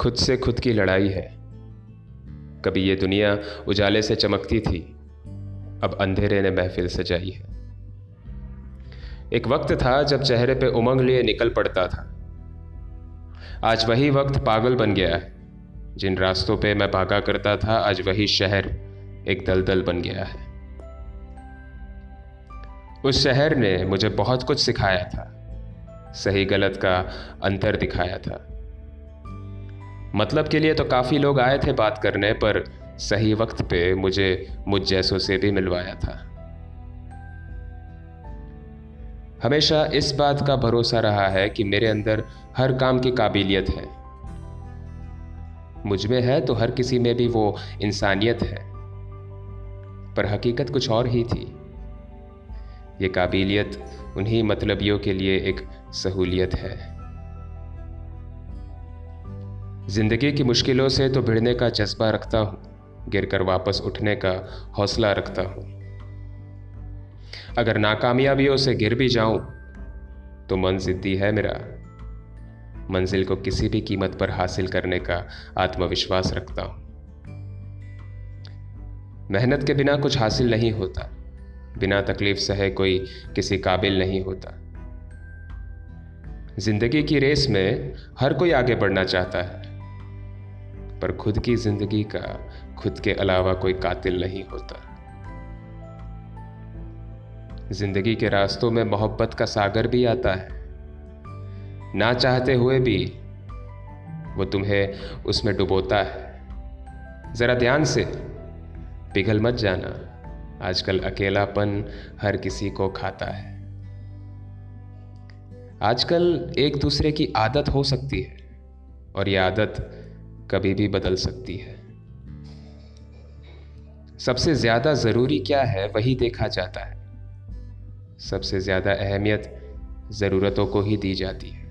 खुद से खुद की लड़ाई है। कभी ये दुनिया उजाले से चमकती थी, अब अंधेरे ने महफिल सजाई है। एक वक्त था जब चेहरे पे उमंग लिए निकल पड़ता था। आज वही वक्त पागल बन गया है। जिन रास्तों पे मैं भागा करता था, आज वही शहर एक दलदल बन गया है। उस शहर ने मुझे बहुत कुछ सिखाया था। सही गलत का अंतर दिखाया था। मतलब के लिए तो काफ़ी लोग आए थे बात करने, पर सही वक्त पे मुझे मुझ जैसों से भी मिलवाया था। हमेशा इस बात का भरोसा रहा है कि मेरे अंदर हर काम की काबिलियत है। मुझमें है तो हर किसी में भी वो इंसानियत है, पर हकीकत कुछ और ही थी। ये काबिलियत उन्हीं मतलबियों के लिए एक सहूलियत है। ज़िंदगी की मुश्किलों से तो भिड़ने का जज्बा रखता हूँ, गिरकर वापस उठने का हौसला रखता हूँ। अगर नाकामयाबियों से गिर भी जाऊँ तो मन जिद्दी है मेरा। मंजिल को किसी भी कीमत पर हासिल करने का आत्मविश्वास रखता हूँ। मेहनत के बिना कुछ हासिल नहीं होता, बिना तकलीफ़ सहे कोई किसी काबिल नहीं होता। ज़िंदगी की रेस में हर कोई आगे बढ़ना चाहता है। पर खुद की ज़िंदगी का खुद के अलावा कोई कातिल नहीं होता। ज़िंदगी के रास्तों में मोहब्बत का सागर भी आता है। ना चाहते हुए भी वो तुम्हें उसमें डुबोता है। ज़रा ध्यान से पिघल मत जाना। आजकल अकेलापन हर किसी को खाता है। आजकल एक दूसरे की आदत हो सकती है। और ये आदत कभी भी बदल सकती है। सबसे ज़्यादा ज़रूरी क्या है, वही देखा जाता है। सबसे ज़्यादा अहमियत ज़रूरतों को ही दी जाती है।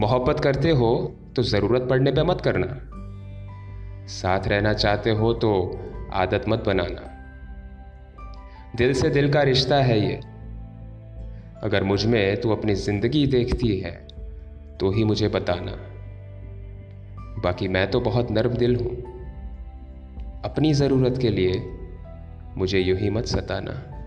मोहब्बत करते हो तो ज़रूरत पड़ने पे मत करना। साथ रहना चाहते हो तो आदत मत बनाना। दिल से दिल का रिश्ता है ये। अगर मुझमें तू अपनी ज़िंदगी देखती है तो ही मुझे बताना। बाकी मैं तो बहुत नर्म दिल हूँ। अपनी ज़रूरत के लिए मुझे यूँ ही मत सताना।